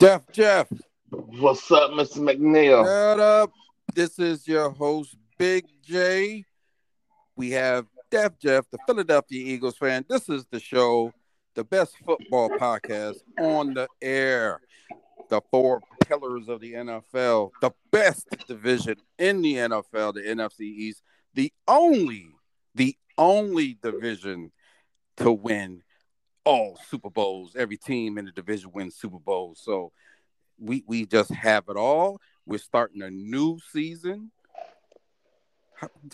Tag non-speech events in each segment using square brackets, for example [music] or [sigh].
Def Jeff. What's up, Mr. McNeil? Shut up. This is your host, Big J. We have Def Jeff, the Philadelphia Eagles fan. This is the show, the best football podcast on the air. The four pillars of the NFL, the best division in the NFL, the NFC East, the only, the only division to win all Super Bowls. Every team in the division wins Super Bowls. So we we just have it all. We're starting a new season.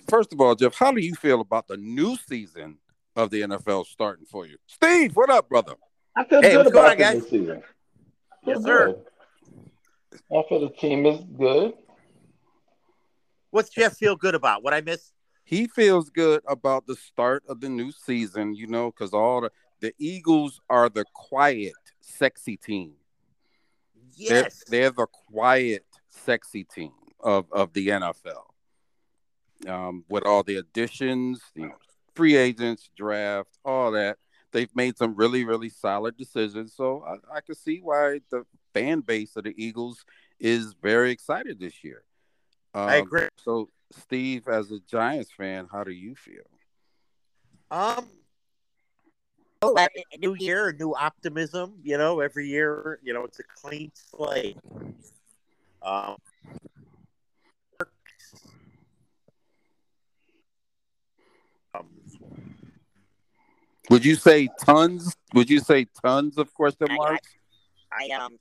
First of all, Jeff, how do you feel about the new season of the NFL starting for you? Steve, what up, brother? I feel Hey, good what's going about on, guys? this season. Yes, sir. good. I feel the team is good. What's Jeff feel good about? What I miss? He feels good about the start of the new season, you know, because all the the Eagles are the quiet, sexy team. They're- Yes. They're, the quiet, sexy team of, of the NFL. Um, with all the additions, the free agents, draft, all that. They've made some really, really solid decisions. So I, I can see why the fan base of the Eagles is very excited this year. Um, I agree. So, Steve, as a Giants fan, how do you feel? Um, new year, new optimism. You know, every year, you know, it's a clean slate. Um, Would you say tons? Would you say tons of question I- I- marks? I um.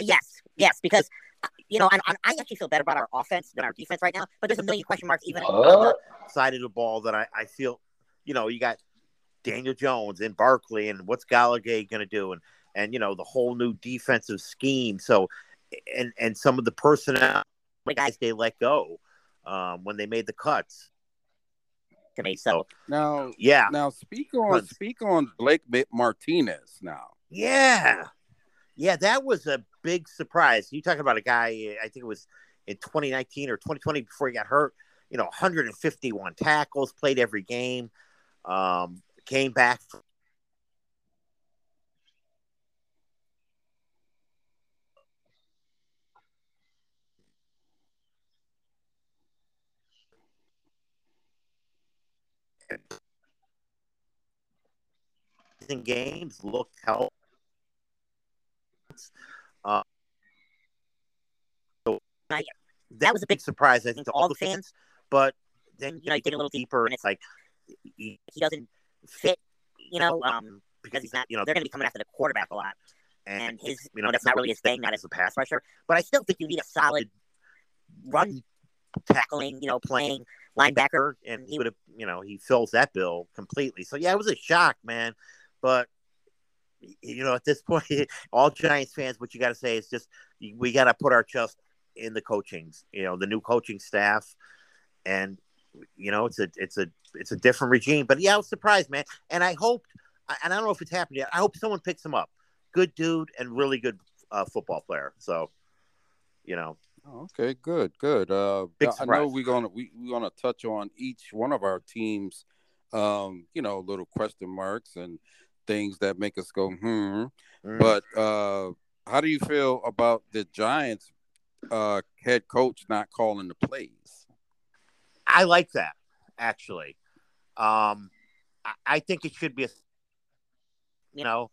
Yes, yes, because you know, I, I I actually feel better about our offense than our defense right now. But there's a million question marks even on the side of the ball that I, I feel. You know, you got Daniel Jones and Barkley, and what's Golladay going to do, and and you know the whole new defensive scheme. So, and and some of the personnel, guys they let go um, when they made the cuts. To me, so Now, yeah, now speak on speak on Blake Ma- Martinez. Now, Yeah. Yeah, that was a big surprise. You talking about a guy, I think it was in 2019 or 2020 before he got hurt, you know, 151 tackles, played every game, um, came back. In games, looked healthy. Uh, so I, that was a big surprise, I think, to all the fans. But then, you know, you dig a little deeper, and it's like he, he doesn't fit, you know, um, because he's not, you know, they're going to be coming after the quarterback a lot. And his, you know, that's not really his thing, not as a pass rusher. But I still think you need a solid run tackling, you know, playing linebacker, and he would have, you know, he fills that bill completely. So yeah, it was a shock, man. But you know, at this [laughs] point, all Giants fans, what you got to say is just we got to put our trust in the coaching, you know, the new coaching staff, and you know, it's a it's a it's a different regime. But yeah, I was surprised, man, and I hoped, and I don't know if it's happened yet. I hope someone picks him up. Good dude and really good uh, football player. So, you know, Oh, okay, good, good. Uh, I know we're gonna we, we're gonna touch on each one of our teams. Um, you know, little question marks and things that make us go hmm. Mm. But uh, how do you feel about the Giants uh, head coach not calling the plays? I like that actually. Um, I, I think it should be a, you know,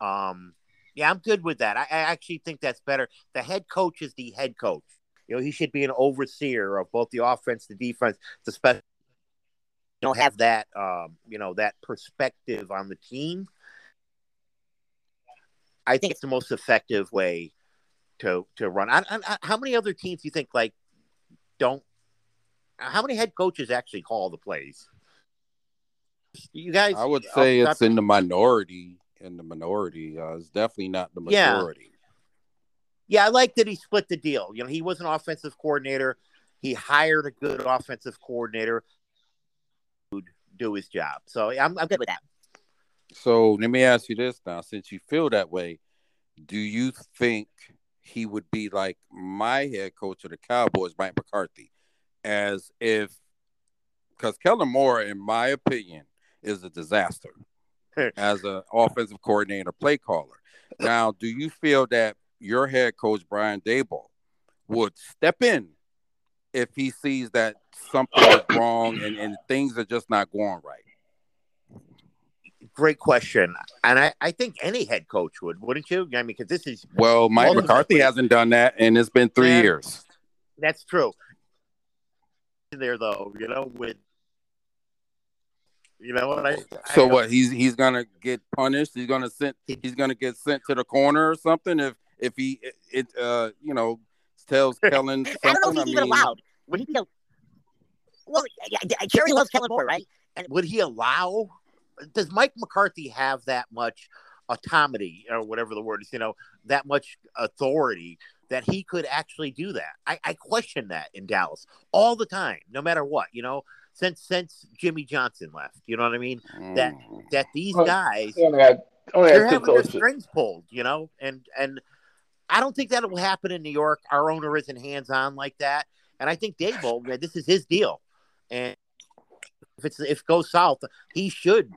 um, yeah, I'm good with that. I, I actually think that's better. The head coach is the head coach. You know, he should be an overseer of both the offense, the defense, the special. You know, have that, um, you know, that perspective on the team. I think it's the most effective way to to run. I, I- how many other teams do you think like don't? How many head coaches actually call the plays? You guys, I would say it's in the minority. In the minority, uh, it's definitely not the majority. Yeah, I like that he split the deal. You know, he was an offensive coordinator. He hired a good offensive coordinator to do his job. So I'm, I'm good with that. So let me ask you this now: since you feel that way, do you think he would be like my head coach of the Cowboys, Mike McCarthy, as if because Kellen Moore, in my opinion, is a disaster. [laughs] as an offensive coordinator, play caller. Now, do you feel that your head coach Brian Daboll would step in if he sees that something is wrong and, and things are just not going right? Great question, and I, I think any head coach would, wouldn't you? I mean, because this is well, Mike McCarthy hasn't done that, and it's been three years. that's true. There though, you know, with you know what I So I- what? He's he's gonna get punished. He's gonna sent. He's gonna get sent to the corner or something if if he it uh you know tells [laughs] Kellen something. I don't know if he's even mean, allowed. Would he be? al- Well, Jerry loves Kellen Moore, right? And would he allow? Does Mike McCarthy have that much autonomy or whatever the word is? You know, that much authority that he could actually do that? I, I question that in Dallas all the time, no matter what. You know, since since Jimmy Johnson left, you know what I mean? that- mm, That these Well, guys He only had only they're having their strings pulled, you know, and and I don't think that will happen in New York. Our owner isn't hands on like that, and I think Daboll, man, this is his deal, and if it's if it goes south, he should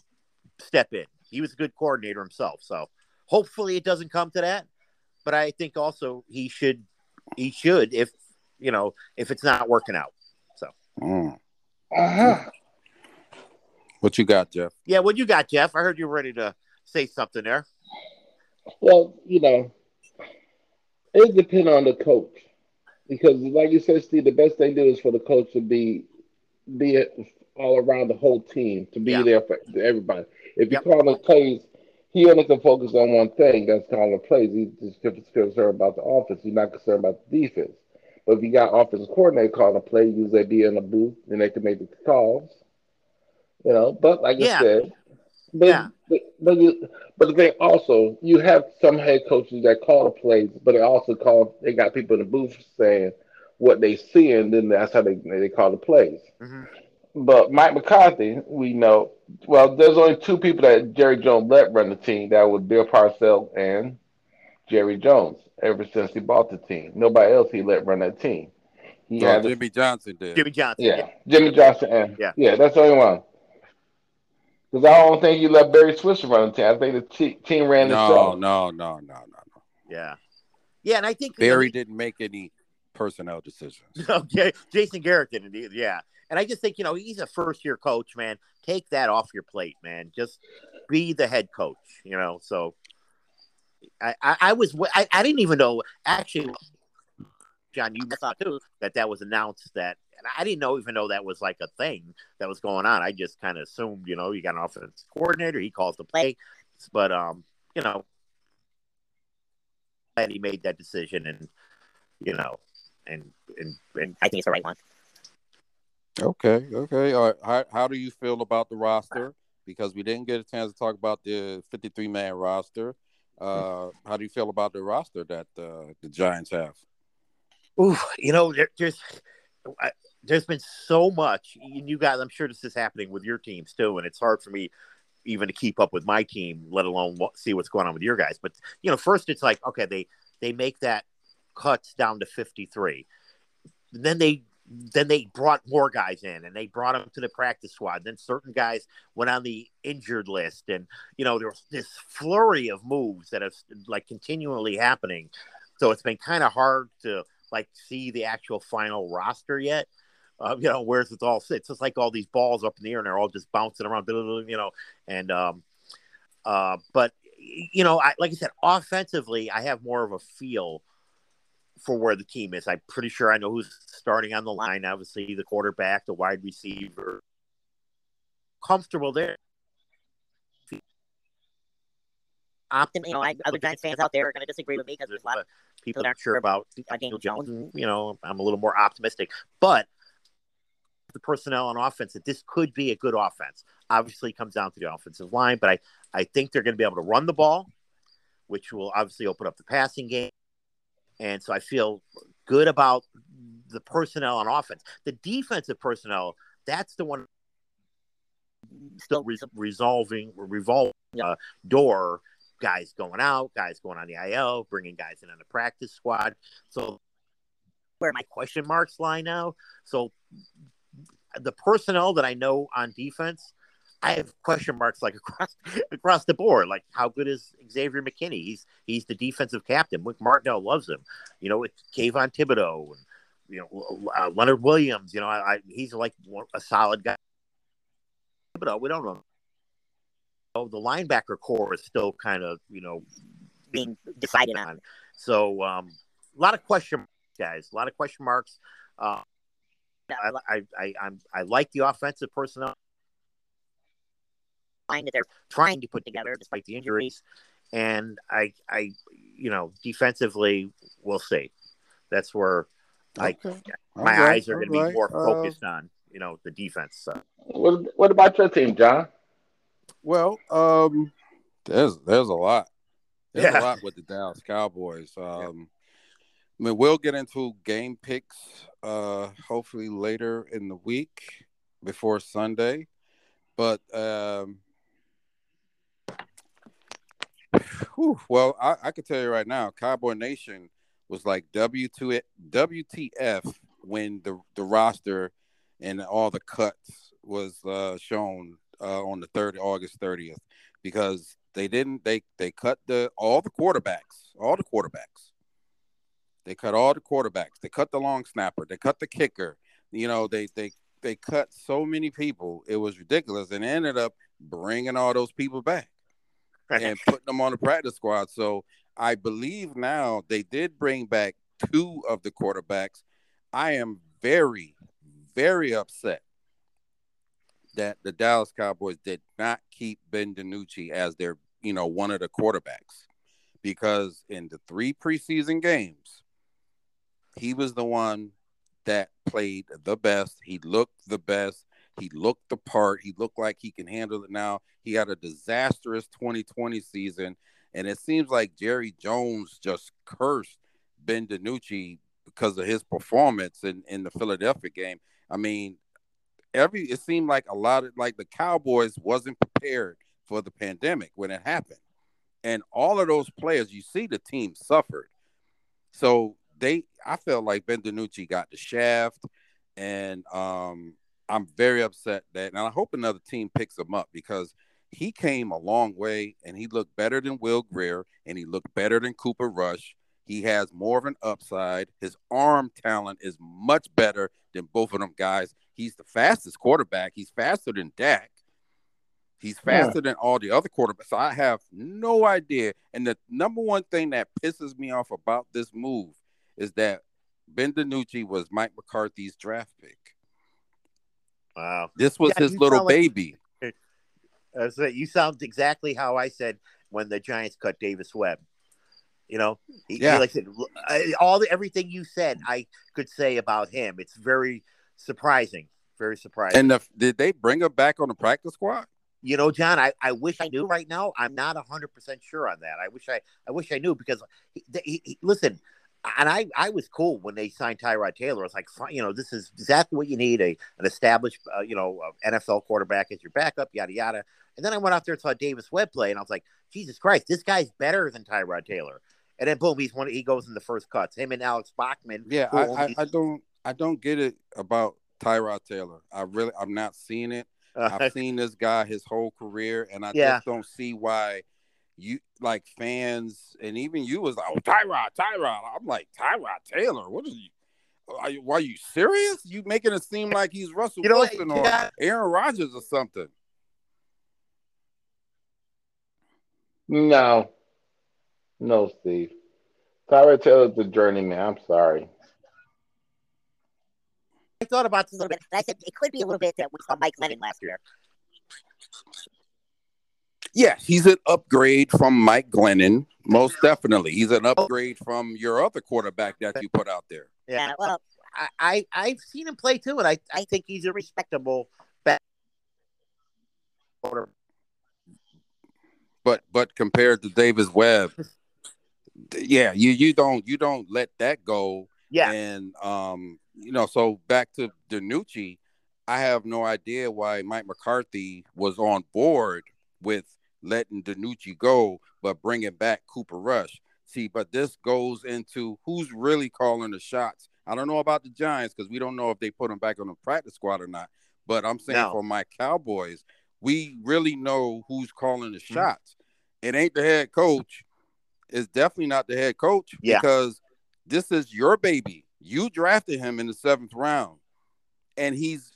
step in. He was a good coordinator himself, so hopefully it doesn't come to that. But I think also he should he should if you know if it's not working out. mm. Uh-huh. What you got, Jeff? Yeah, what you got, Jeff? I heard you were ready to say something there. Well, you know, it depends on the coach. Because like you said, Steve, the best thing to do is for the coach to be be all around the whole team, to be Yeah. there for everybody. If you Yep. call the plays, he only can focus on one thing, that's calling the plays. He's just concerned about the offense. He's not concerned about the defense. But if you got offensive coordinator calling a play, usually they be in the booth and they can make the calls. You know, but like Yeah. I said, but, Yeah. but but you but the thing also, you have some head coaches that call the plays, but they also call they got people in the booth saying what they see, and then that's how they they call the plays. Mhm. But Mike McCarthy, we know. Well, there's only two people that Jerry Jones let run the team. That was Bill Parcells and Jerry Jones. Ever since he bought the team, nobody else he let run that team. He Well, had, a- Jimmy Johnson did. Jimmy Johnson. yeah, Jimmy Johnson and Yeah. yeah, that's the only one. Because I don't think he let Barry Switzer run the team. I think the te- team ran No, itself. no, no, no, no, no. Yeah. Yeah, and I think you know, Barry didn't make any personnel decisions. [laughs] Okay, Jason Garrett did indeed. Yeah, and I just think you know he's a first year coach, man. Take that off your plate, man. Just be the head coach. You know, so I I, I was I, I didn't even know actually, John, you saw too that that was announced that. And I didn't know even know that was like a thing that was going on. I just kind of assumed, you know, you got an offense coordinator, he calls the play, but um, you know, that he made that decision, and you know, and and and I think it's the right one. Okay, okay. All right. How, how do you feel about the roster? Because we didn't get a chance to talk about the 53 man roster. Uh, how do you feel about the roster that uh, the Giants have? Ooh, you know, there, there's I, there's been so much. And you guys, I'm sure this is happening with your teams too, and it's hard for me even to keep up with my team, let alone see what's going on with your guys. But you know, first it's like okay, they they make that cuts down to 53. Then they then they brought more guys in and they brought them to the practice squad. Then certain guys went on the injured list, and you know there was this flurry of moves that have like continually happening. So it's been kind of hard to like see the actual final roster yet. Uh, you know, where's it all sits? It's like all these balls up in the air and they're all just bouncing around, [laughs] you know. And um, uh, but you know, I, like I said, offensively, I have more of a feel for where the team is. I'm pretty sure I know who's starting on the line. Obviously, the quarterback, the wide receiver, comfortable there. Optim, you know, I, other Giants fans out there are going to disagree with me because there's a lot of people that aren't sure about Daniel Jones. And, you know, I'm a little more optimistic, but the personnel on offense that this could be a good offense. Obviously, it comes down to the offensive line, but I, I think they're going to be able to run the ball, which will obviously open up the passing game. And so I feel good about the personnel on offense. The defensive personnel, that's the one still re- resolving, revolving uh, door. Guys going out, guys going on the IL, bringing guys in on the practice squad. So where my question marks lie now. So the personnel that I know on defense, I have question marks like across [laughs] across the board. Like, how good is Xavier McKinney? He's he's the defensive captain. Wink Martindale loves him. You know, it's Kayvon Thibodeaux and you know uh, Leonard Williams. You know, I, I, he's like a solid guy. Thibodeaux, we don't know. Oh, the linebacker core is still kind of you know being decided on. So um, a lot of question marks, guys. A lot of question marks. Uh, I, I, I, I'm, I like the offensive personnel that they're trying to put together despite the injuries. And I, I, you know, defensively, we'll see. That's where okay. I, my right. eyes are going to be more uh, focused uh, on, you know, the defense. So. What, what about your team, John? Well, um, there's there's a lot. There's yeah. a lot with the Dallas Cowboys. [laughs] Um, I mean, we'll get into game picks uh, hopefully later in the week before Sunday. But um, whew, well, I, I can tell you right now, Cowboy Nation was like W two WTF when the the roster and all the cuts was uh, shown uh, on the third August thirtieth because they didn't they they cut the all the quarterbacks all the quarterbacks they cut all the quarterbacks. They cut the long snapper. They cut the kicker. You know, they they they cut so many people. It was ridiculous, and ended up bringing all those people back [laughs] and putting them on the practice squad. So I believe now they did bring back two of the quarterbacks. I am very, very upset that the Dallas Cowboys did not keep Ben DiNucci as their, you know, one of the quarterbacks because in the three preseason games, he was the one that played the best. He looked the best. He looked the part. He looked like he can handle it now. He had a disastrous 2020 season. And it seems like Jerry Jones just cursed Ben DiNucci because of his performance in, in the Philadelphia game. I mean, every it seemed like a lot of like the Cowboys wasn't prepared for the pandemic when it happened. And all of those players, you see the team suffered. So they I felt like Ben DiNucci got the shaft, and um, I'm very upset that, and I hope another team picks him up because he came a long way and he looked better than Will Grier and he looked better than Cooper Rush. He has more of an upside. His arm talent is much better than both of them guys. He's the fastest quarterback. He's faster than Dak. He's faster yeah. than all the other quarterbacks. So I have no idea. And the number one thing that pisses me off about this move is that Ben DiNucci was Mike McCarthy's draft pick. Wow. This was yeah, his little baby. Like, uh, you sound exactly how I said when the Giants cut Davis Webb. You know, yeah. like said, all the, everything you said, I could say about him. It's very surprising. Very surprising. And the, did they bring him back on the practice squad? You know, John, I, I wish I knew right now. I'm not hundred percent sure on that. I wish I I wish I knew because he, he, he, listen, and I, I was cool when they signed Tyrod Taylor. I was like, you know, this is exactly what you need a an established, uh, you know, uh, NFL quarterback as your backup, yada yada. And then I went out there and saw Davis Webb play, and I was like, Jesus Christ, this guy's better than Tyrod Taylor. And then boom, he's one. He goes in the first cuts. Him and Alex Bachman. Yeah, I, I, I, don't, I don't get it about Tyrod Taylor. I really, I'm not seeing it. Uh, I've [laughs] seen this guy his whole career, and I yeah. just don't see why you like fans and even you was like, oh Tyrod, Tyrod. I'm like Tyrod Taylor. What is you? Are you, are you serious? You making it seem like he's Russell you know, Wilson or Aaron Rodgers or something? No, no, Steve. Tyrod Taylor's the journeyman. I'm sorry. I thought about this a little bit. I said it could be a little bit that we saw Mike Glennon last year. Yeah, he's an upgrade from Mike Glennon, most definitely. He's an upgrade from your other quarterback that you put out there. Yeah, well, I, I have seen him play too, and I, I think he's a respectable back. But but compared to Davis Webb, [laughs] yeah, you you don't you don't let that go. Yeah, and um, you know, so back to DiNucci, I have no idea why Mike McCarthy was on board with letting DiNucci go, but bringing back Cooper Rush. See, but this goes into who's really calling the shots. I don't know about the Giants because we don't know if they put him back on the practice squad or not. But I'm saying no. for my Cowboys, we really know who's calling the Mm-hmm. shots. It ain't the head coach. It's definitely not the head coach Yeah. because this is your baby. You drafted him in the seventh round, and he's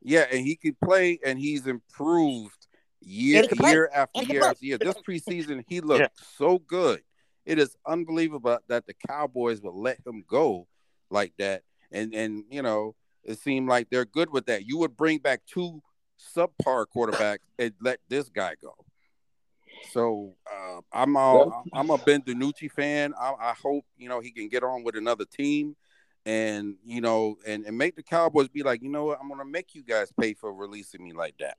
yeah, and he could play, and he's improved year And he can play. year after And he can year after year. This [laughs] preseason, he looked Yeah. so good. It is unbelievable that the Cowboys would let him go like that, and and you know it seemed like they're good with that. You would bring back two subpar quarterbacks [laughs] and let this guy go. So uh, I'm all, I'm a Ben DiNucci fan. I, I hope you know he can get on with another team, and you know, and, and make the Cowboys be like, you know what, I'm gonna make you guys pay for releasing me like that.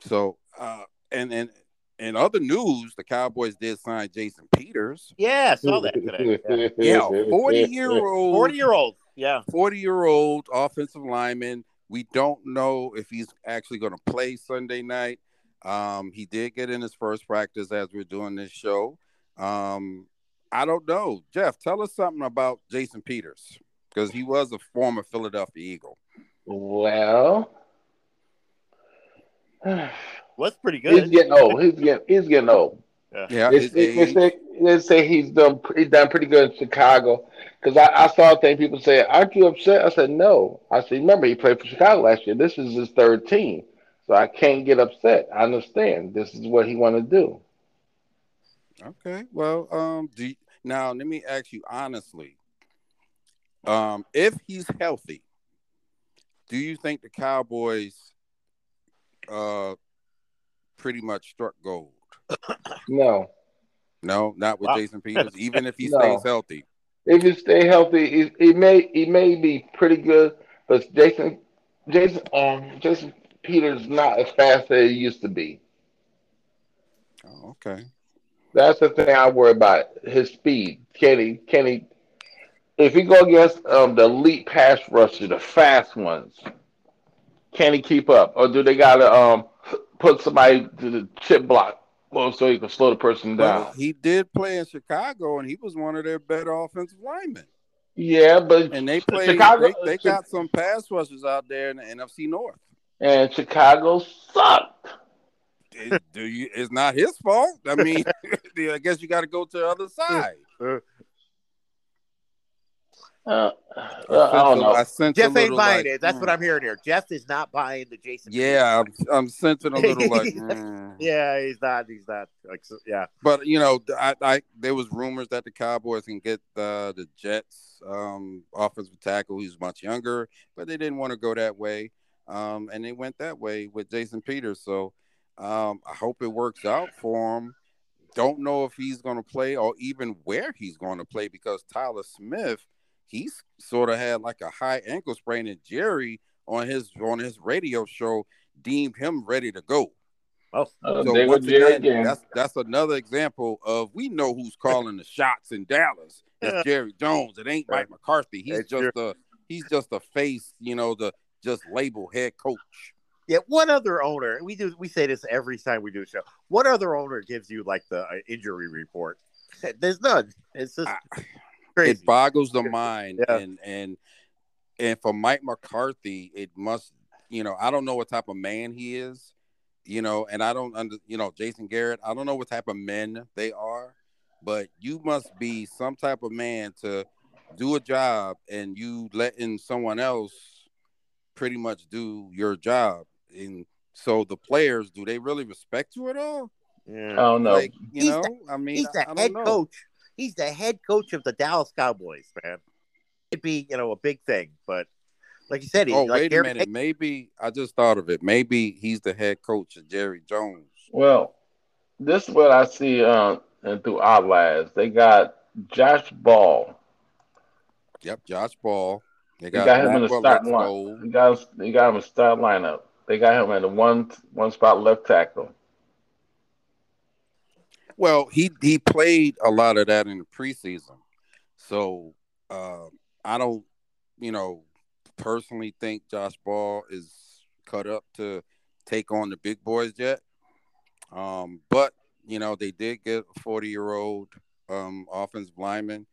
So uh, and and in other news, the Cowboys did sign Jason Peters. Yeah, I saw that today. [laughs] Yeah, 40 year old, Forty year old. Yeah. 40 year old offensive lineman. We don't know if he's actually going to play Sunday night. Um, he did get in his first practice as we're doing this show. Um, I don't know. Jeff, tell us something about Jason Peters because he was a former Philadelphia Eagle. Well, [sighs] Was pretty good. he's getting old. He's getting he's getting old. Yeah, They, his they, they age- say, they say he's done he's done pretty good in Chicago. Because I, I saw a thing people say, "Aren't you upset?" I said, "No." I said, "Remember, he played for Chicago last year. This is his third team, so I can't get upset. I understand. This is what he want to do." Okay. Well, um, do you, now let me ask you honestly. Um, if he's healthy, do you think the Cowboys uh pretty much struck gold? No, No, not with Jason Peters, even if he [laughs] No. stays healthy. if he stay healthy, he, he may he may be pretty good, but Jason Jason um Jason Peters not as fast as he used to be. Oh, okay. That's the thing I worry about. His speed. Can he? Can he? If he go against um, the elite pass rusher, the fast ones, can he keep up, or do they gotta um put somebody to the chip block, well, so he can slow the person down? Well, he did play in Chicago, and he was one of their better offensive linemen. yeah, but And they played. Chicago, they, they got some pass rushers out there in the NFC North. and Chicago sucked. It- do you? It's not his fault. I mean, [laughs] I guess you got to go to the other [laughs] side. Uh, uh, I don't know. I sense a Jeff ain't buying like, it. That's what mm. I'm hearing here. Jeff is not buying the Jason. Yeah, I'm, I'm sensing a little like. [laughs] mm. Yeah, he's not. He's not. Like, so- yeah. But you know, I, I there was rumors that the Cowboys can get the the Jets um, offensive tackle. He's much younger, but they didn't want to go that way, um, and they went that way with Jason Peters. So um, I hope it works out for him. Don't know if he's going to play or even where he's going to play because Tyler Smith, he's sort of had like a high ankle sprain, and Jerry on his on his radio show deemed him ready to go. Oh, Uh, So they once again, again. that's that's another example of we know who's calling the shots in Dallas. It's Jerry Jones. It ain't Mike McCarthy. He's That's just a he's just a face, you know, the just label head coach. yeah. What other owner? We do. We say this every time we do a show. What other owner gives you like the uh, injury report? [laughs] There's none. It's just I- crazy. It boggles the mind, Yeah. and and and for Mike McCarthy, it must, you know, I don't know what type of man he is, you know, and I don't under, you know, Jason Garrett, I don't know what type of men they are, but you must be some type of man to do a job and you letting someone else pretty much do your job. And so the players, do they really respect you at all? Yeah. I don't know. Like, you He's know, the- I mean, He's I- the I don't head know. coach. He's the head coach of the Dallas Cowboys, man. It'd be, you know, a big thing, but like you said, he, Oh, like wait a Jerry- minute. Maybe I just thought of it. Maybe he's the head coach of Jerry Jones. Well, this is what I see uh, and through Outliers. They got Josh Ball. Yep, Josh Ball. They They got him in the start line. go. They got, him- they got him in the start lineup. They got him in the one one spot left tackle. Well, he he played a lot of that in the preseason, so uh, I don't, you know, personally think Josh Ball is cut up to take on the big boys yet. Um, but you know, they did get a forty-year-old um, offensive lineman.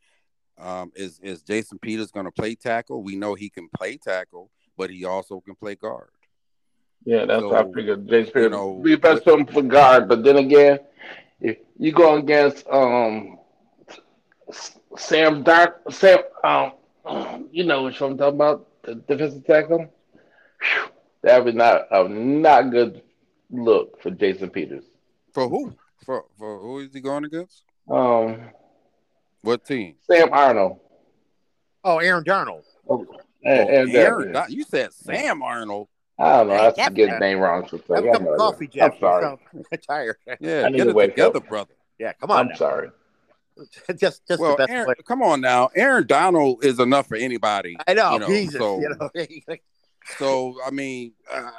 Um, is is Jason Peters going to play tackle? We know he can play tackle, but he also can play guard. Yeah, that's So, what I figured. Jason you Peters know, be best him for guard, but then again, if you go against um Sam Dark, Sam, um, you know which one I'm talking about, the defensive tackle. Whew, that would not a not good look for Jason Peters. For who? For for who is he going against? Um, What team? Sam Arnold. Oh, Aaron Darnold. And, Oh, and, uh, Aaron. You said Sam Arnold. I don't know. That's have to Yeah. get his name wrong Have sometimes. a I'm, cup of coffee, Jeff. I'm sorry. [laughs] You sound tired. Yeah, I need get to it wake together, up. brother. Yeah, come on I'm now. sorry. [laughs] just just Well, the best Aaron, player. come on now. Aaron Donald is enough for anybody. I know, you know, Jesus. so- you know, [laughs] So I mean, uh,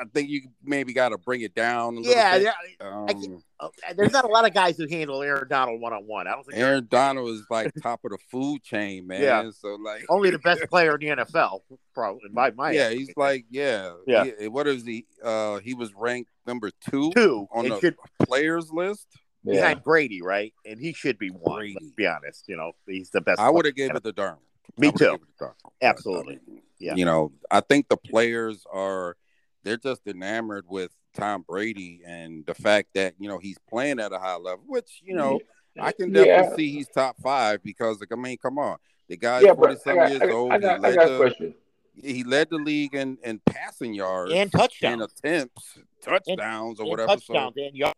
I think you maybe got to bring it down. A little yeah, bit. yeah. Um, can't- Oh, there's not a lot of guys who handle Aaron Donald one on one. I don't think Aaron Donald is like top of the food chain, [laughs] man. Yeah. So like, only the best [laughs] player in the NFL, probably in my my yeah, he's like, yeah, Yeah. He- what is he? Uh, he was ranked number two two on and the should players list. Yeah. behind Brady, right? And he should be one. Brady. Let's be honest. You know, he's the best. I would have player. gave it to Donald. Me too. gave to Donald. I Absolutely. mean, Yeah. You know, I think the players are they're just enamored with Tom Brady and the fact that you know he's playing at a high level, which you know I can definitely Yeah. see he's top five because like I mean, come on, the guy's Yeah, forty but I got, years I got, old. I he, got, I led got a the, he led the league in, in passing yards and touchdowns, and attempts, touchdowns or and whatever. touchdowns, and yards.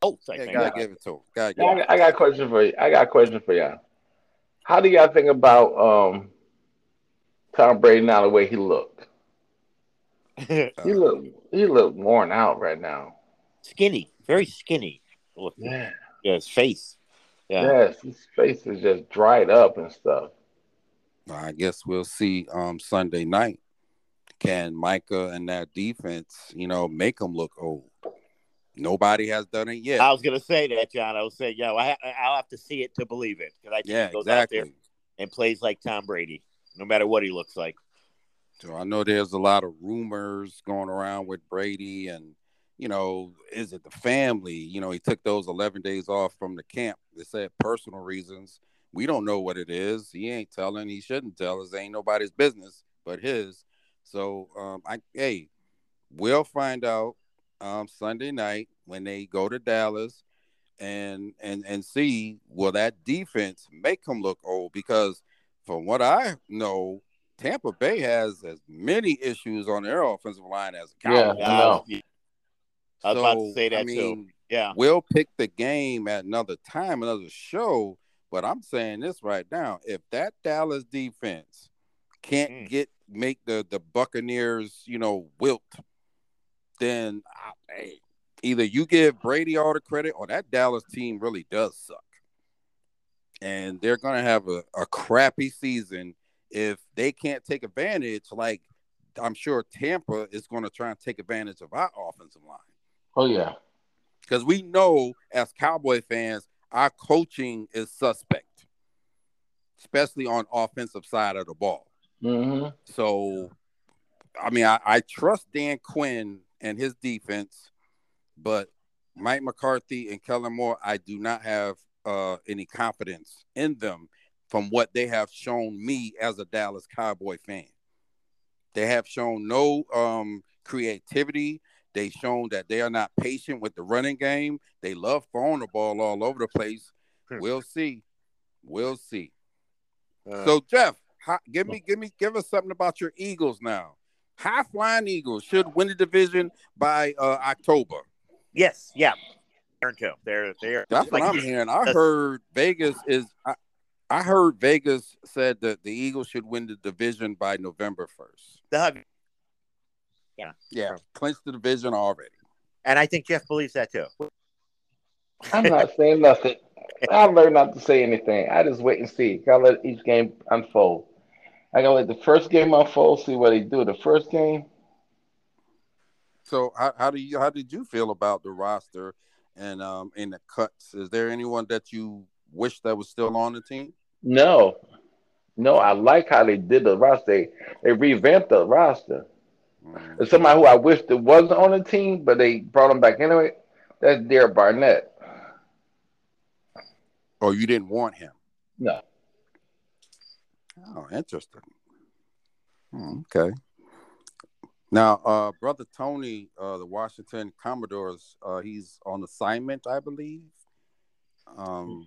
Both, I So, yeah, think. gotta give it to him. Gotta Yeah, give I, it. got, I got a question for you. I got a question for y'all. How do y'all think about um Tom Brady now the way he looked? He look he look worn out right now. skinny, very skinny. Look, Yeah. yeah, his face. Yeah. Yes, his face is just dried up and stuff. I guess we'll see um Sunday night. Can Micah and that defense, you know, make them look old? Nobody has done it yet. I was gonna say that, John. I was saying, yo, I, I'll have to see it to believe it because I think yeah, he goes out there exactly. and plays like Tom Brady, no matter what he looks like. So I know there's a lot of rumors going around with Brady and you know, is it the family? You know, he took those 11 days off from the camp. They said personal reasons. We don't know what it is. He ain't telling. He shouldn't tell us. Ain't nobody's business but his. So, um, I hey, we'll find out um, Sunday night when they go to Dallas and and and see will that defense make them look old because from what I know, Tampa Bay has as many issues on their offensive line as the Yeah. I know. I was about to say that I too. Yeah. We'll pick the game at another time, another show. But I'm saying this right now: if that Dallas defense can't Mm. get make the the Buccaneers, you know, wilt, then I, hey, either you give Brady all the credit, or that Dallas team really does suck, and they're gonna have a, a crappy season if they can't take advantage. Like I'm sure Tampa is going to try and take advantage of our offensive line Oh yeah. because we know as Cowboy fans, our coaching is suspect, especially on offensive side of the ball. hmm So, I mean, I, I trust Dan Quinn and his defense, but Mike McCarthy and Kellen Moore, I do not have uh, any confidence in them from what they have shown me as a Dallas Cowboy fan. They have shown no um, creativity. They've shown that they are not patient with the running game. They love throwing the ball all over the place. Hmm. We'll see. We'll see. Uh, So Jeff, how, give me, give me, give us something about your Eagles now. High flying Eagles should win the division by uh, October. yes, yeah. They're they're That's what I'm hearing. I heard Vegas is. I, I heard Vegas said that the Eagles should win the division by November first. Doug, Yeah, clinch the division already. and I think Jeff believes that too. I'm not saying nothing. I learned not to say anything. I just wait and see. Gotta let each game unfold. I gotta let the first game unfold, see what they do. The first game, So how, how do you how did you feel about the roster and um in the cuts? Is there anyone that you wish that was still on the team? No, no. I like how they did the roster. They, they revamped the roster. Mm. There's somebody who I wish that wasn't on the team, but they brought him back anyway. That's Derek Barnett. Oh, you didn't want him? No, Oh, interesting. Hmm, okay. Now, uh, brother Tony, uh, the Washington Commanders, uh, he's on assignment, I believe. Um,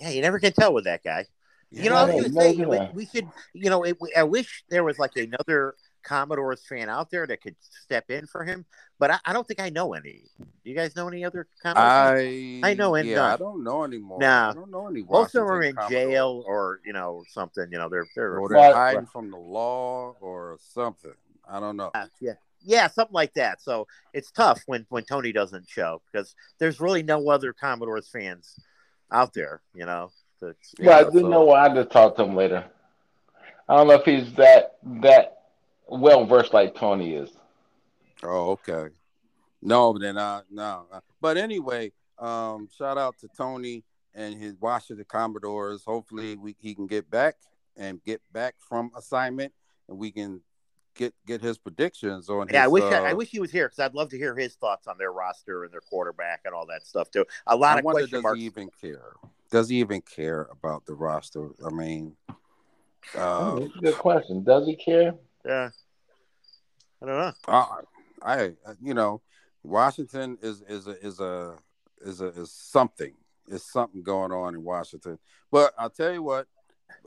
Yeah, you never can tell with that guy. You know, Yeah, I was gonna say no. we, we should. You know, it, I wish there was like another Commanders fan out there that could step in for him, but I, I don't think I know any. Do you guys know any other Commanders? I I know, and, yeah, uh, I don't know anymore. nah. I don't know any. Most of them are in Commanders. jail or you know something. You know, they're they're or they're But- hiding from the law or something. I don't know. yeah, yeah, yeah, something like that. So it's tough when when Tony doesn't show because there's really no other Commanders fans out there. You know, to, you But I know, do so- know what I just talk to him later. I don't know if he's that that well versed like Tony is. Oh, okay. No, then I no. But anyway, um, shout out to Tony and his Washington Commanders. Hopefully, we he can get back and get back from assignment, and we can get get his predictions on. Yeah, I wish uh, I, I wish he was here because I'd love to hear his thoughts on their roster and their quarterback and all that stuff too. A lot I of wonder, question does marks. he even care? Does he even care about the roster? I mean, uh, good question. Does he care? Yeah, I don't know. I, I, you know, Washington is is a is a is a is something. Is something going on in Washington. But I'll tell you what,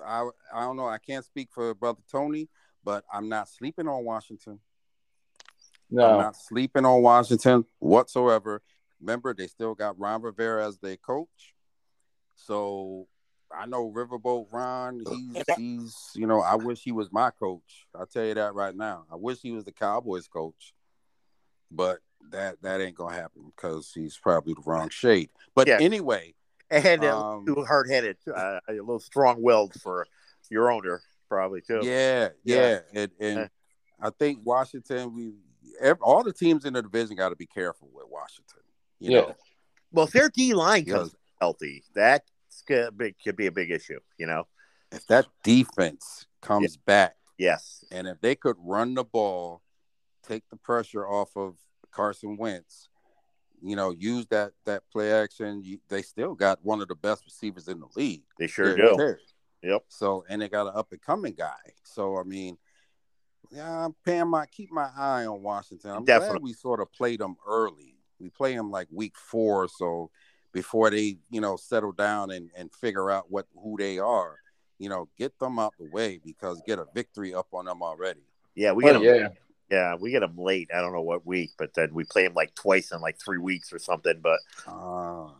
I I don't know. I can't speak for brother Tony, but I'm not sleeping on Washington. I'm No. not sleeping on Washington whatsoever. Remember, they still got Ron Rivera as their coach. So I know Riverboat Ron, he's he's you know, I wish he was my coach. I'll tell you that right now. I wish he was the Cowboys coach. But that that ain't gonna happen because he's probably the wrong shade. But Yeah. anyway, And uh, Um, too hard headed, uh, a little strong willed for your owner, probably too. yeah, yeah, and, and I think Washington, we ev all the teams in the division got to be careful with Washington. You Yeah. know, Well, if their D line comes healthy, that could be, could be a big issue. You know. if that defense comes back Yes. and if they could run the ball, take the pressure off of Carson Wentz, you know, use that that play action, you, they still got one of the best receivers in the league. They sure Derrick do. Yep. So and they got an up and coming guy. So I mean, yeah, I'm paying my keep my eye on Washington. I'm glad we sort of played them early. We play them like week four, so before they you know settle down and and figure out what who they are, you know, get them out the way because get a victory up on them already. Yeah, we get Oh, them. yeah. Yeah, we get them late. I don't know what week, but then we play them like twice in like three weeks or something. But Ah,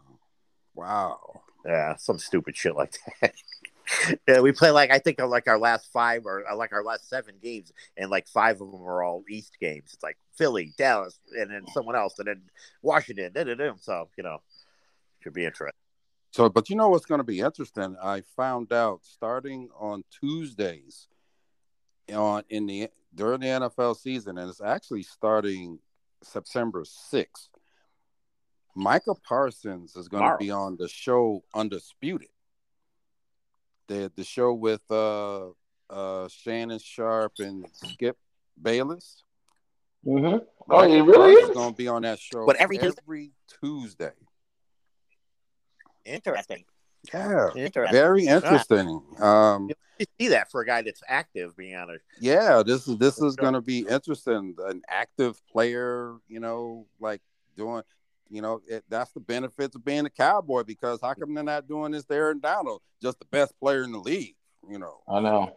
wow. yeah, some stupid shit like that. [laughs] yeah, we play like I think of like our last five or uh, like our last seven games, and like five of them are all East games. It's like Philly, Dallas, and then someone else, and then Washington. Da-da-da. So you know, should be interesting. So, but you know what's going to be interesting? I found out starting on Tuesdays on in the during the NFL season, and it's actually starting September sixth. Micah Parsons is going Tomorrow. to be on the show Undisputed. The the show with uh uh Shannon Sharpe and Skip Bayless. hmm Oh, he really Parsons is? going to be on that show But every Tuesday? every Tuesday. Interesting. Yeah, Interesting. very interesting. Um, You see that for a guy that's active being honest. yeah, this is this is going to be interesting. An active player, you know, like doing, you know, it, that's the benefits of being a cowboy. Because how come they're not doing this there and Donald, just the best player in the league? You know, I know.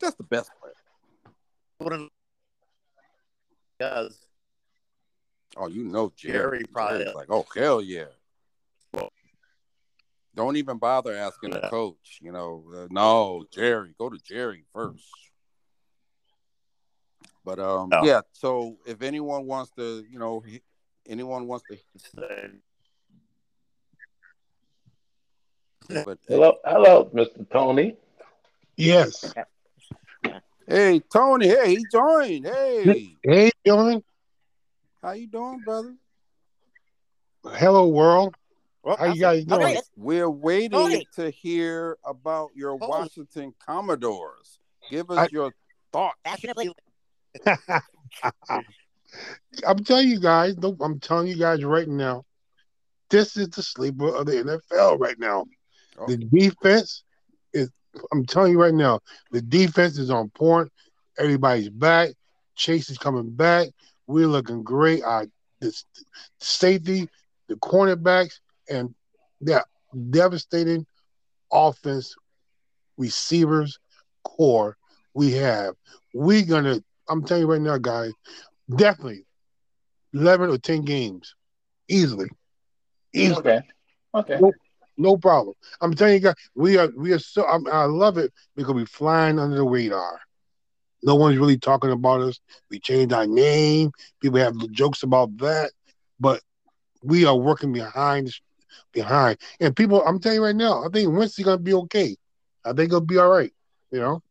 just the best player. wouldn't does Oh, you know, Jerry. Jerry probably- Jerry's like, oh hell yeah. Don't even bother asking the coach. You know, uh, no, Jerry, go to Jerry first. But um, Oh. yeah. So if anyone wants to, you know, he- anyone wants to, but Hello, hello, Mr. Tony. Yes. hey, Tony, hey, he joined. Hey, Hey, John. how you doing, brother? Hello, world. Well, How you guys doing? he is. We're waiting Tony. to hear about your Tony. Washington Commanders. Give us I- your thoughts. [laughs] I'm telling you guys, no, I'm telling you guys right now, this is the sleeper of the NFL right now. Oh. The defense is, I'm telling you right now, the defense is on point. Everybody's back. Chase is coming back. We're looking great. Uh, Our the safety, the cornerbacks, and that devastating offense receivers core we have. We're gonna. I'm telling you right now, guys. Definitely, eleven or ten games, easily. Easily. Okay. Okay. No, no problem. I'm telling you guys, we are we are so. I'm, I love it because we're flying under the radar. No one's really talking about us. We changed our name. People have jokes about that, but we are working behind behind. And people, I'm telling you right now, I think Winston's gonna be okay. I think he'll be all right. You know,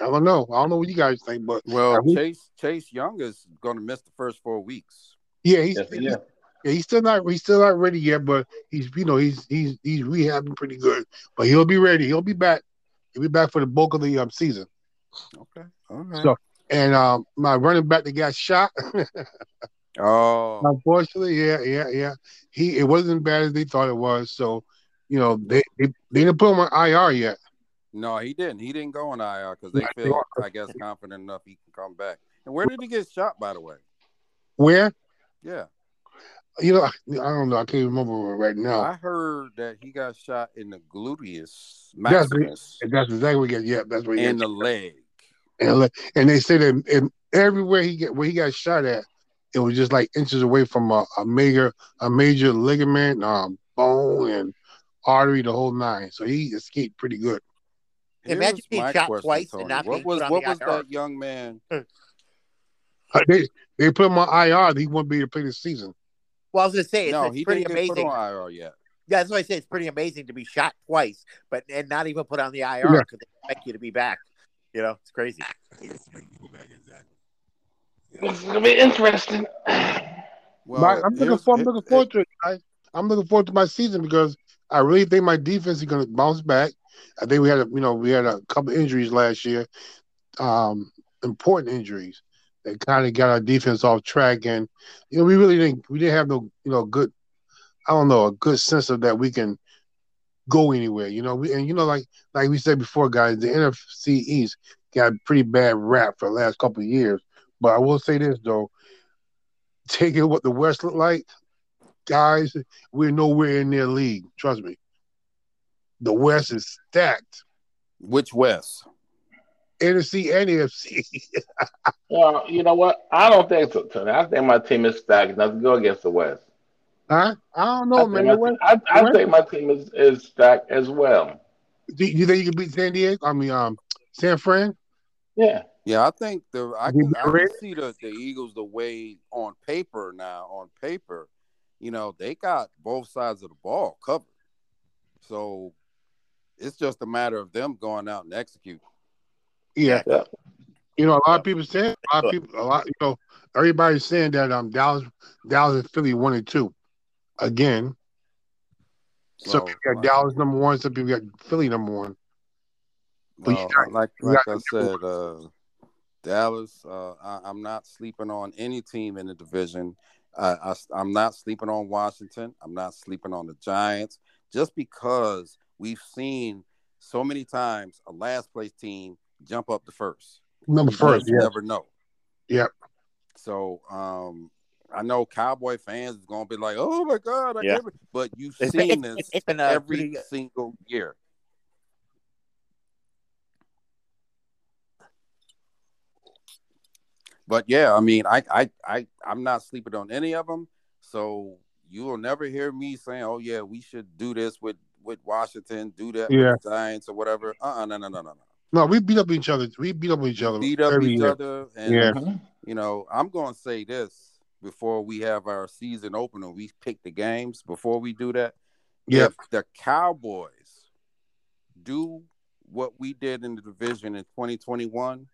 I don't know. I don't know what you guys think, but Well, I think- Chase Chase Young is going to miss the first four weeks. yeah, he's Yes, yeah. yeah, he's still not he's still not ready yet, but he's you know he's he's he's rehabbing pretty good. But he'll be ready. He'll be back. He'll be back for the bulk of the um, season. Okay. All right. So- And um, my running back that got shot, [laughs] oh, unfortunately, yeah, yeah, yeah. He it wasn't as bad as they thought it was. So, you know, they they, they didn't put him on IR yet. no, he didn't. He didn't go on IR because they feel, I guess, confident enough he can come back. And where did he get shot, by the way? Where? Yeah, You know, I don't know. I can't remember right now. I heard that he got shot in the gluteus That's maximus That's exactly what he got. Yeah, that's what he got. the leg. and, and they said that everywhere he get where he got shot at, it was just like inches away from a, a major a major ligament, um, bone, and artery, the whole nine. So he escaped pretty good. Imagine being shot question, twice and not what being was put on what the was IR? that young man? Uh, They they put him on IR. He won't be able to play this season. Well, I was going to say, it's, no, it's he pretty didn't get put amazing. on IR yet. Yeah, that's why I say it's pretty amazing to be shot twice, but and not even put on the IR Yeah. because they expect you to be back. You know, it's crazy. This is gonna be interesting. Well, But I'm looking here's- forward. I'm looking forward to it, guys. I'm looking forward to my season because I really think my defense is going to bounce back. I think we had a you know we had a couple injuries last year, um, important injuries that kind of got our defense off track, and you know we really didn't we didn't have no you know good I don't know a good sense of that we can go anywhere. You know we and you know like like we said before, guys, the NFC East got a pretty bad rap for the last couple of years. But I will say this though, taking what the West look like, guys, we're nowhere in their league. Trust me. The West is stacked. Which West? NFC and AFC. [laughs] Well, you know what? I don't think so, Tony. I think my team is stacked enough to go against the West. huh? I don't know, think, man. my, The West- I, I West- think my team is, is stacked as well. do you think you can beat San Diego? I mean, um, San Fran? Yeah. Yeah, I think the I can, I can see the, the Eagles the way on paper now. On paper, you know, they got both sides of the ball covered. So it's just a matter of them going out and executing. Yeah. Yeah. You know, a lot of people saying a lot of people a lot you know, everybody's saying that um Dallas Dallas and Philly one and two again. So, Some people got Dallas number one, some people got Philly number one. But you well, got- like you like got I said, uh, Dallas. Uh, I, I'm not sleeping on any team in the division. I, I, I'm not sleeping on Washington. I'm not sleeping on the Giants. Just because we've seen so many times a last place team jump up to first. Number first, you yeah. never know. Yep. So um, I know Cowboy fans is gonna be like, "Oh my God!" I Yeah. But you've It's, seen it's, this it's, it's been every pretty, single year. But yeah, I mean, I, I, I, I'm not sleeping on any of them. So you will never hear me saying, "Oh yeah, we should do this with with Washington, do that Yeah. with Giants or whatever." Uh, uh no, no, no, no, no. No, we beat up each other. We beat up each other. Beat up each year. other, and Yeah. you know, I'm going to say this before we have our season opener. We pick the games before we do that. Yep. If the Cowboys do what we did in the division in 2021,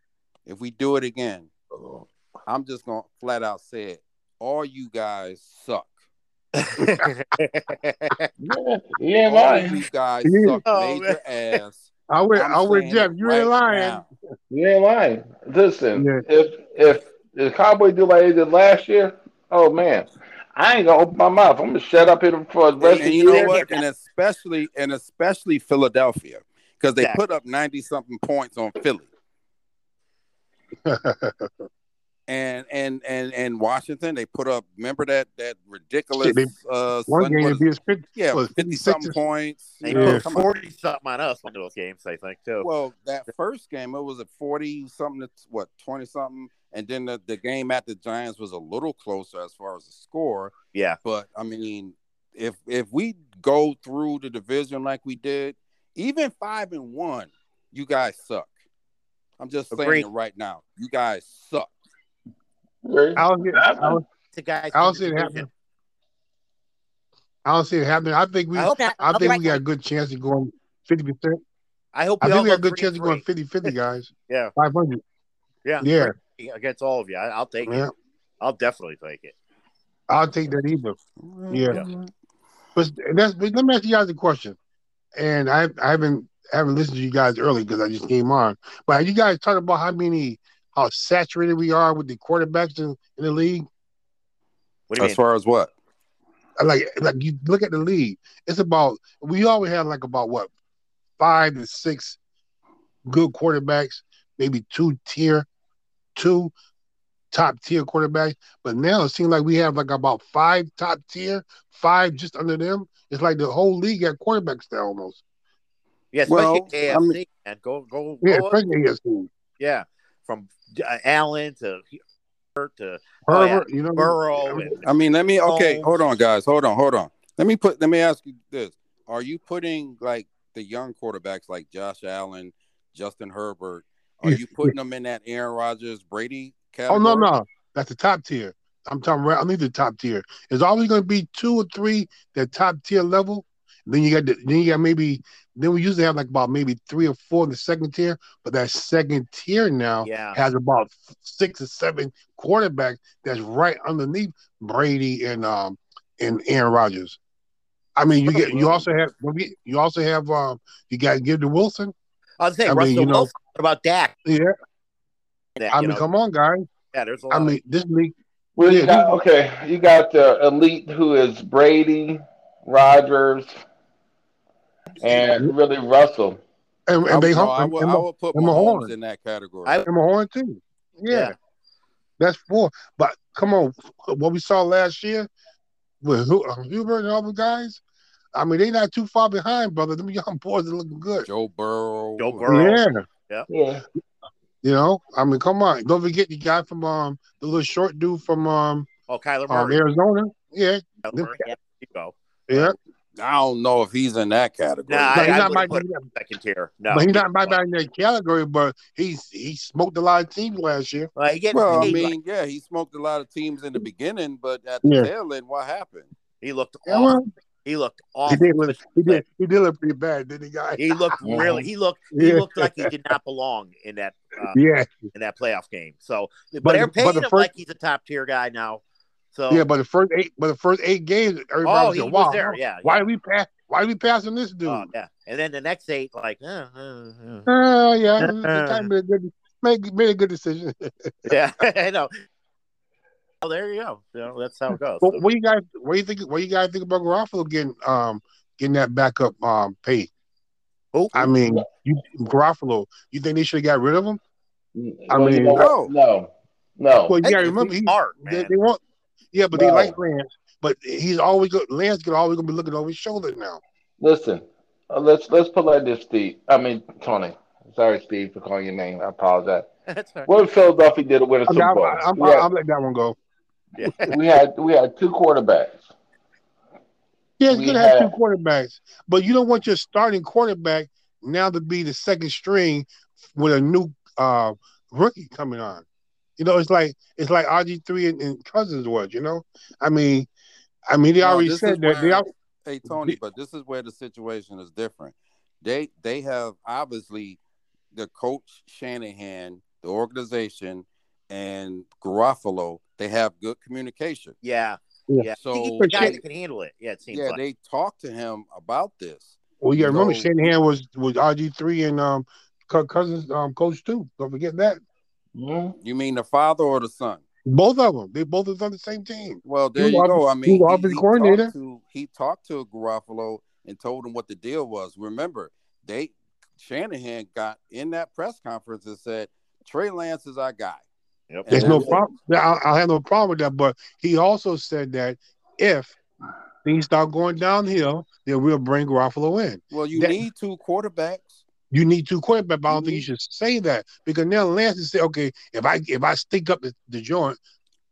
if we do it again, I'm just going to flat out say it. All you guys suck. Yeah, [laughs] you ain't All of lying. you guys Yeah. suck Oh, major ass. I with I'm I with Jeff. it You ain't lying. now. You ain't lying. Listen, Yeah. if if the Cowboys do like they did last year, oh man, I ain't gonna open my mouth. I'm gonna shut up here for the rest And, of the and you know year. what? And especially and especially Philadelphia, because they Exactly. put up ninety something points on Philly. And and and and Washington, they put up. Remember that that ridiculous they- uh, One Sun- game what it is- be yeah, was fifty 56 something points. They Yeah. put forty something on us one of those games, I think too. Well, that first game it was at forty something. to What twenty something, and then the, the game at the Giants was a little closer as far as the score. yeah, But I mean, if if we go through the division like we did, even five and one, you guys suck. I'm just saying Agreed. it right now. You guys suck. I don't see, I don't, guys. I don't see it happening. I don't see it happening. I think we, I hope. I I'll think right we got a good chance of going fifty percent. I hope I think all we got a good chance of going three. 50-50, [laughs] guys. Yeah, Five hundred. yeah, Yeah, against all of you. I, I'll take yeah. it. I'll definitely take it. I'll take that either. Mm-hmm. Yeah. But that's but let me ask you guys a question. And I I haven't haven't listened to you guys early because I just came on. But have you guys talked about how many how saturated we are with the quarterbacks in, in the league? What do you As mean? far as what? Like like you look at the league, it's about we always have like about what five to six good quarterbacks, maybe two tier, two top tier quarterbacks. But now it seems like we have like about five top tier, five just under them. It's like the whole league got quarterbacks there almost. Yeah, especially Well, AFC. I mean- man. Go, go, Yeah, go. especially AFC. Yeah, from uh, Allen to Herbert to Oh, yeah. Herbert, you know, Burrow. And, I mean, let me okay, hold on, guys. Hold on, hold on. Let me put let me ask you this. Are you putting like the young quarterbacks like Josh Allen, Justin Herbert, are you putting them in that Aaron Rodgers, Brady Oh no, no, that's the top tier. I'm talking. about- I need the top tier. There's always going to be two or three that top tier level. Then you got the, then you got maybe then we usually have like about maybe three or four in the second tier, but that second tier now yeah, has about six or seven quarterbacks that's right underneath Brady and um and Aaron Rodgers. I mean, you get you also have you also have um you got to give to Wilson. I was saying I mean, Russell you know- Wilson. What about Dak? Yeah, That, I mean, know, come on, guys. yeah, there's a lot. I mean, this league. Well, you got okay. You got the elite who is Brady, Rodgers, and really Russell. And, and they no, I, and, would, and, I would put and Mahomes Mahomes. in that category. I- and Mahorn too. Yeah. Yeah. that's four. But come on, what we saw last year with Hu- uh, Hubert and all the guys. I mean, they not too far behind, brother. Them young boys are looking good. Joe Burrow. Joe Burrow. Yeah, Yeah. you know. I mean, come on. Don't forget the guy from um the little short dude from um, Oh, Kyler um Arizona. Yeah, Kyler Murray. Yeah, you go. yeah. I don't know if he's in that category. Nah, But I- he's I not wouldn't my, Second tier. No, but he's he- not my in that category. But he's he smoked a lot of teams last year. Well, he gets well, I mean, like- yeah, he smoked a lot of teams in the beginning, but at the Yeah. tail end, what happened? he looked Yeah, awful. well, He looked he did look he did he did look pretty bad, didn't he, guy? He looked [laughs] really. He looked. He Yeah. looked like he did not belong in that uh, [laughs] Yeah, in that playoff game. So, but, But- they're but paying the him first- like he's a top tier guy now. So, yeah. But the first eight, but the first eight games, everybody oh, was he saying, was "Wow, there. Yeah, why yeah. did we pass? Why are we passing this dude?" Oh, yeah. And then the next eight, like, uh, uh, uh. Oh yeah, the [laughs] guy made a good made, made a good decision. [laughs] yeah, [laughs] I know. Oh, there you go. You know, that's how it goes. But what you guys, what do you think? What do you guys think about Garofalo getting um getting that backup um pay? Oh, I mean, you Garofalo, you think they should have got rid of him? I Well, you mean- know what? no, no. Well, you gotta remember, he's he, smart, they, man. they want, yeah, but they No. like Lance, but he's always go, Lance could always gonna be looking over his shoulder now. Listen, uh, let's let's put it like this, Steve. I mean, Tony. Sorry, Steve, for calling your name. I apologize. [laughs] That's all right. What if Philadelphia did it with a I mean, Super I'm, Bowl? I'm, I'm letting that one go. [laughs] We had we had two quarterbacks. Yeah, it's We good to have two quarterbacks, but you don't want your starting quarterback now to be the second string with a new uh, rookie coming on. You know, it's like it's like RG three and, and Cousins was. You know, I mean, I mean they No, already said is that they where- al- Hey Tony, but this is where the situation is different. They they have obviously the coach Shanahan, the organization, and Garofalo. They have good communication. Yeah. Yeah. Yeah. So He's the guy that can handle it. Yeah, it seems yeah, like. they talked to him about this. well, yeah, remember So- Shanahan was was RG three and um Cousins um coach too. Don't forget that Mhm. You mean the father or the son? both of them they both was on the same team. Well, there was you off- go. I he mean, was offensive coordinator. Talked to, he talked to Garofalo and told him what the deal was. Remember, they Shanahan got in that press conference and said Trey Lance is our guy. Yep. There's no problem. I, I have no problem with that. But he also said that if things start going downhill, then we'll bring Garofalo in. Well, you That- need two quarterbacks. You need two quarterbacks, but I don't think you should say that because now Lance is say, okay, if I if I stick up the, the joint,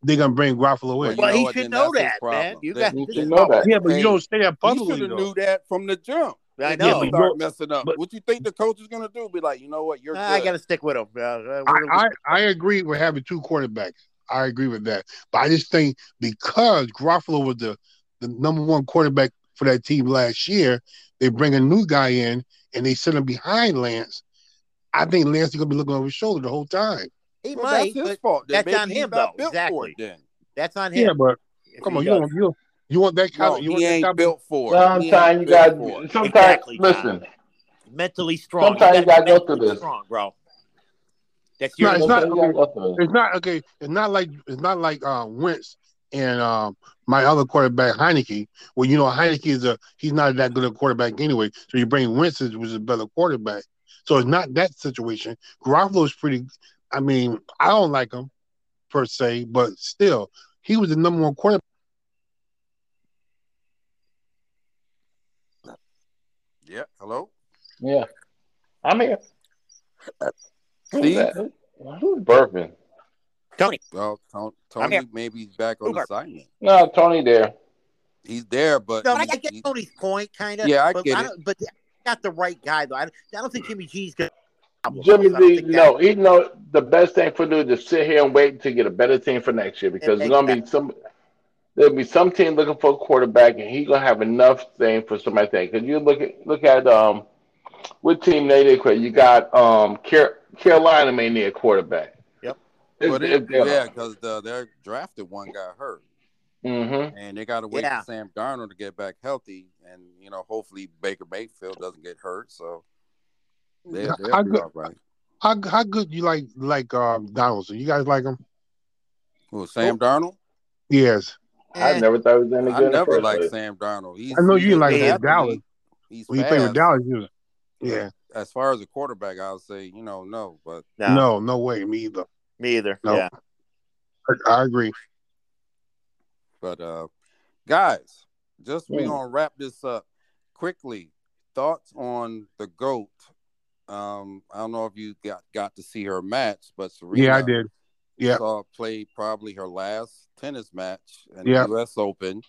they're gonna bring Garofalo Well, in. you Well, know he what, should then know that, man. You got to this know that. yeah, but Hey, you don't say that He publicly. should have knew that from the jump. I know. he but you start messing up. but- what you think the coach is gonna do? Be like, you know what, you're I got to stick with him. Uh, uh, I, I, I agree with having two quarterbacks. I agree with that. But I just think because Garofalo was the, the number one quarterback for that team last year, they bring a new guy in and they sit him behind Lance. I think Lance is gonna be looking over his shoulder the whole time. he Well, might, that's his fault. Then that's maybe on him, not though. Exactly. then. that's on him. Yeah, but if come on, you want you you want that No, kind of you he want that ain't type of- built for it. He ain't Sometimes you got. for it. Sometimes Exactly, Tom. listen. mentally strong. Sometimes you gotta go through this. Strong, bro. That's No, your. it's not- Sometimes you gotta go through it. It's not okay. It's not like it's not like uh, Wentz and um, my other quarterback Heinicke. Well, you know Heinicke is a he's not that good a quarterback anyway. So you bring Wentz, which is a better quarterback. So it's not that situation. Garoppolo is pretty. I mean, I don't like him per se, but still, he was the number one quarterback. Yeah. Hello. Yeah. I'm here. Who's Steve? that? Who's burping? Tony. Well, Ton- Tony maybe he's back on Uber. assignment. No, Tony there. He's there, but No, I, he- I get he- Tony's point, kind of. Yeah, I but get I it. don't, But not the right guy though. I, don't- I don't think Jimmy G's gonna. Jimmy I don't D, no, he know the best thing for do is sit here and wait to get a better team for next year because there's gonna be some there'll be some team looking for a quarterback and he's gonna have enough thing for somebody to think. Cause you look at look at um what team they did quit. You got um Car- Carolina may need a quarterback. Yep. but it, yeah, because the, their drafted one got hurt, Mm-hmm. and they got to wait Yeah. for Sam Darnold to get back healthy, and you know, hopefully Baker Mayfield doesn't get hurt, so they, How they'll be good- all right. How how good you like like um, Donaldson? You guys like him? Who, Sam Darnold? Yes. I never thought he was any good. I in the never first liked place. Sam Darnold. He's, I know you like him. Dallas. He's When you played with. Dallas, you yeah. As far as a quarterback, I'll say you know no, but no, No, no way, me either. Me either. No. Yeah. I, I agree. But uh guys, just we Mm. gonna wrap this up quickly. Thoughts on the GOAT. Um, I don't know if you got got to see her match, but Serena Yeah, I did. Yeah. saw play probably her last tennis match in Yeah. the US Open.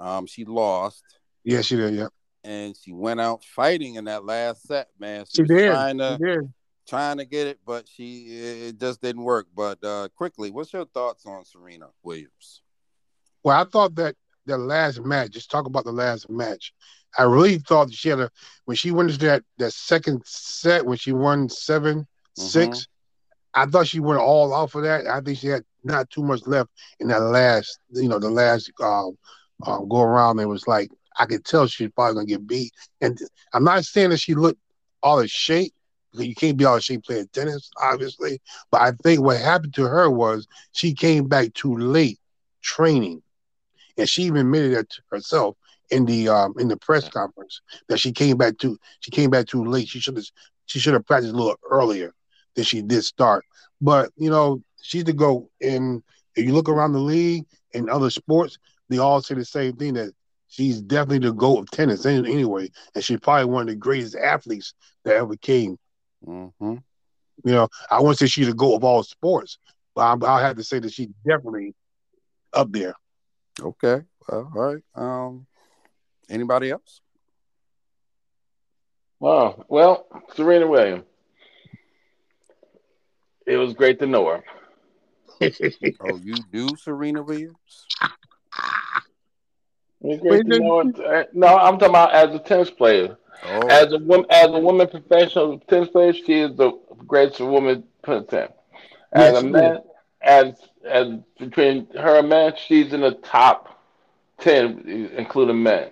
Um, she lost Yeah, she did. Yeah, and she went out fighting in that last set, man. She, she was did. trying to She did. Trying to get it, but she it just didn't work. But uh quickly, what's your thoughts on Serena Williams? Well, I thought that the last match. Just talk about the last match. I really thought that she had a when she went into that that second set when she won 7 six. I thought she went all out for that. I think she had not too much left in that last, you know, the last um, um, go around. It was like I could tell she's probably gonna get beat. And I'm not saying that she looked all of shape you can't be all of shape playing tennis, obviously. But I think what happened to her was she came back too late training, and she even admitted that to herself in the um, in the press conference that she came back too she came back too late. She should have she should have practiced a little earlier than she did start. But you know, she's the GOAT. And if you look around the league and other sports, they all say the same thing that she's definitely the GOAT of tennis anyway. And she's probably one of the greatest athletes that ever came. Mm-hmm. You know, I won't say she's the GOAT of all sports, but I'm, I'll have to say that she's definitely up there. Okay. Well, all right. Um, anybody else? Wow. Well, Serena Williams. It was great to know her. Oh, you do, Serena Williams? [laughs] It was Wait, great to know. Uh, No, I'm talking about as a tennis player. Oh, As a woman, as a woman professional tennis player, she is the greatest woman tennis. As Yes, a man, as as between her and man, she's in the top ten, including men.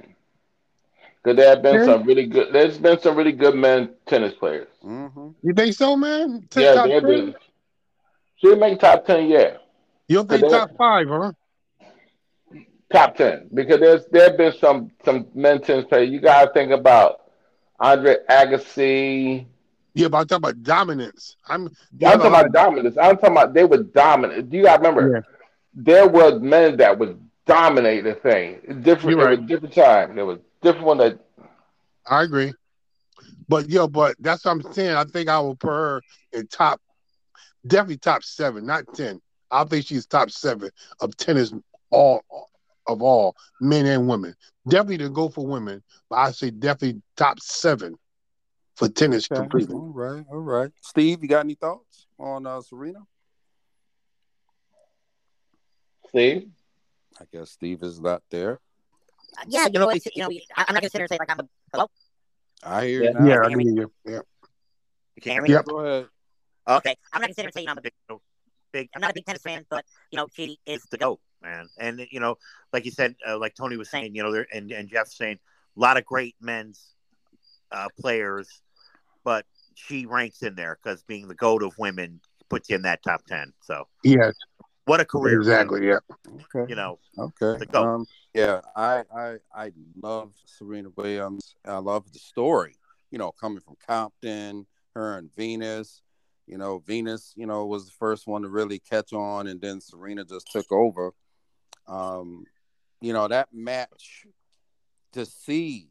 Because there have been Yeah. some really good. There's been some really good men tennis players. mm-hmm. You think so, man? Top yeah, there 10? been. She'll make top ten. Yeah, You don't think top five, huh? Top ten. Because there's there have been some some men tennis players. You gotta think about Andre Agassi. Yeah, but I'm talking about dominance. I'm. I'm talking about dominance. I'm talking about they were dominant. Do you gotta remember? Yeah. There was men that would dominate the thing. Different. You're It was different time. There was different one that. I agree. But yo, but that's what I'm saying. I think I will put her in top, definitely top seven, not ten. I think she's top seven of tennis all of all men and women. Definitely to go for women, but I say definitely top seven for tennis Okay. completely. All right, all right. Steve, you got any thoughts on uh, Serena? Steve, I guess Steve is not there. Yeah, you know, it's, you know, I- I'm not gonna sit here and say like I'm a hello. I hear Yeah. you now. Yeah, I Can you mean, yeah, yeah. You can hear me? Yep. Go ahead. Okay, I'm not gonna sit here and say I'm a big, big. I'm not a big tennis fan, but you know, she is the goat, man. And you know, like you said, uh, like Tony was saying, you know, there and and Jeff saying, a lot of great men's uh, players, but she ranks in there because being the goat of women puts you in that top ten. So Yes, what a career! exactly. Yeah. Okay. You know, Okay. The GOAT. Um, yeah, I, I I love Serena Williams. I love the story. You know, coming from Compton, her and Venus. You know, Venus, you know, was the first one to really catch on, and then Serena just took over. Um, you know, that match to see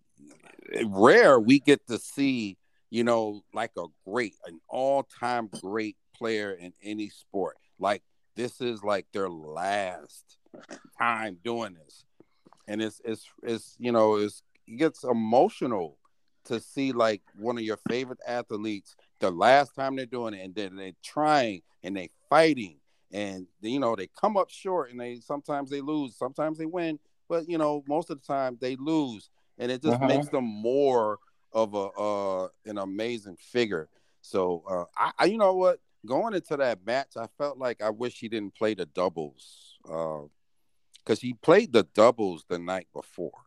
rare we get to see, you know, like a great, an all-time great player in any sport. Like this is like their last time doing this and it's it's it's you know it's it gets emotional to see like one of your favorite athletes the last time they're doing it and then they're trying and they fighting and you know they come up short and they sometimes they lose sometimes they win but you know most of the time they lose and it just Uh-huh. makes them more of a uh an amazing figure so uh I, I you know what going into that match i felt like i wish he didn't play the doubles uh because he played the doubles the night before.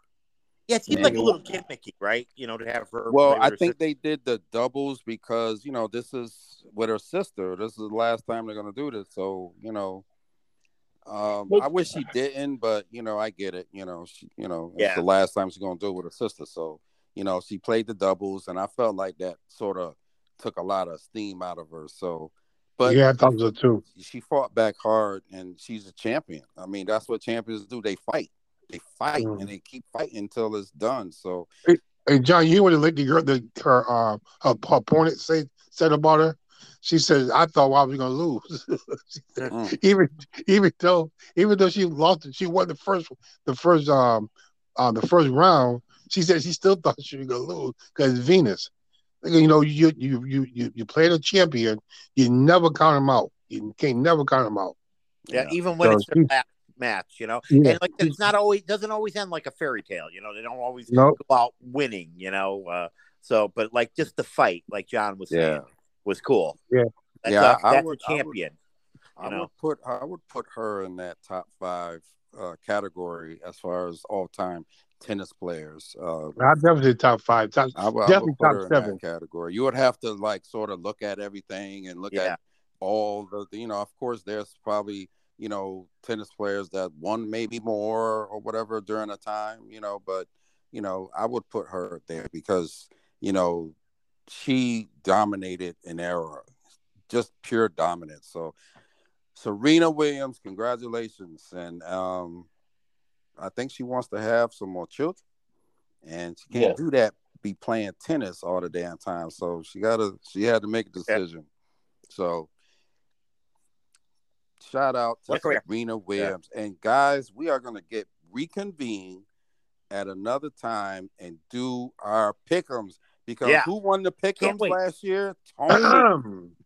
Yeah, it seemed like a little gimmicky, right? You know, to have her. Well, play I with her think they did the doubles because you know this is with her sister. This is the last time they're gonna do this, so you know. Um, I wish she didn't, but you know, I get it. You know, she, you know, it's the last time she's gonna do it with her sister. So, you know, she played the doubles, and I felt like that sort of took a lot of steam out of her. So, but yeah, I thought so too. she fought back hard and she's a champion. I mean, that's what champions do. They fight. They fight Mm. and they keep fighting until it's done. So Hey, John, you want to let the girl, the her, uh, her, her opponent say said about her? She said, "I thought I was gonna lose." [laughs] Said, Mm. even even though even though she lost, it, she won the first the first um uh, the first round. She said she still thought she was gonna lose because Venus. You know, you you you you you play the champion, you never count them out. You can't never count them out. Yeah, even when So it's their she- last match, you know. Yeah. And like it's not always doesn't always end like a fairy tale, you know. They don't always No, go out winning, you know. Uh, so, but like just the fight, like John was saying, was cool. Yeah. that's, Yeah, a, I that's would- a I would- champion. I You know. would put I would put her in that top five uh, category as far as all time tennis players. Uh, I definitely top five. Top, I would, I definitely would put top her in seven. that category. You would have to like sort of look at everything and look Yeah. at all the you know. Of course, there's probably you know tennis players that won maybe more or whatever during a time, you know. But you know, I would put her there because you know she dominated an era, just pure dominance. So Serena Williams, congratulations, and um, I think she wants to have some more children, and she can't Yeah. do that. Be playing tennis all the damn time, so she gotta. She had to make a decision. So, shout out to a. Serena Williams, and guys, we are gonna get reconvene at another time and do our pickums because Yeah. who won the Can't pick'ems wait. last year? Tony Um,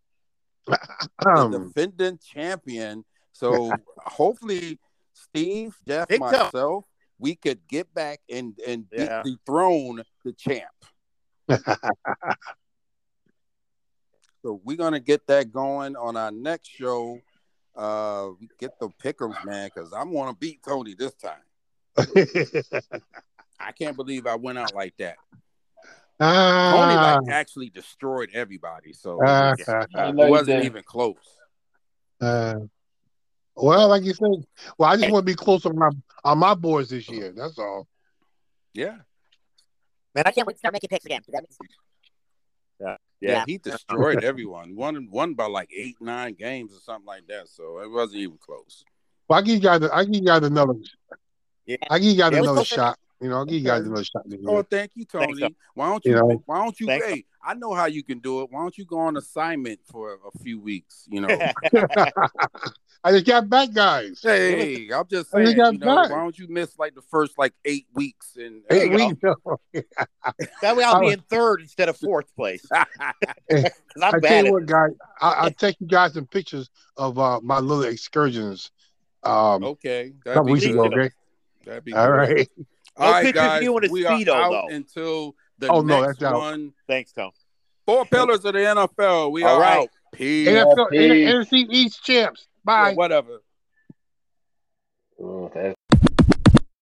the um, defending champion. So [laughs] hopefully, Steve, Jeff, Big toe. myself, we could get back and and Yeah. dethrone the champ. [laughs] So we're gonna get that going on our next show. Uh, get the pickums, man, because I want to beat Tony this time. [laughs] I can't believe I went out like that. Tony ah, like actually destroyed everybody, so ah, it, ah, I it wasn't did. even close. ah. well, like you said, well, I just want to be close on my on my boards this year. That's all. Yeah. Man, I can't wait to start making picks again. That means, Yeah, Yeah. he destroyed [laughs] everyone. Won won by like eight, nine games or something like that. So it wasn't even close. Well, I give you guys, I give you guys another. Yeah. I give you guys Yeah, it was another shot. You know, I'll give you guys another shot. this Oh, thank you, Thanks, Tony. Why don't you? You know. why don't you? Thanks, hey, I know how you can do it. Why don't you go on assignment for a few weeks? You know. [laughs] [laughs] I just got back, guys. hey, [laughs] I'm just I just saying. got You know, back. why don't you miss like the first like eight weeks and Eight you weeks. that way I'll be in third instead of fourth place. I I'm tell bad you at what, guys, I, I'll take you guys some pictures of uh, my little excursions. Um, okay, a that'd couple be weeks good. ago, okay? That'd be All good. Right. All No right, pictures of guys. you in a we are Speedo, out though. until the Oh, no, next that's out. one. Thanks, Tom. Four pillars of the NFL. We All are right. out. Peace. NFL, peace. NFC East champs. Bye. Whatever. Oh, that's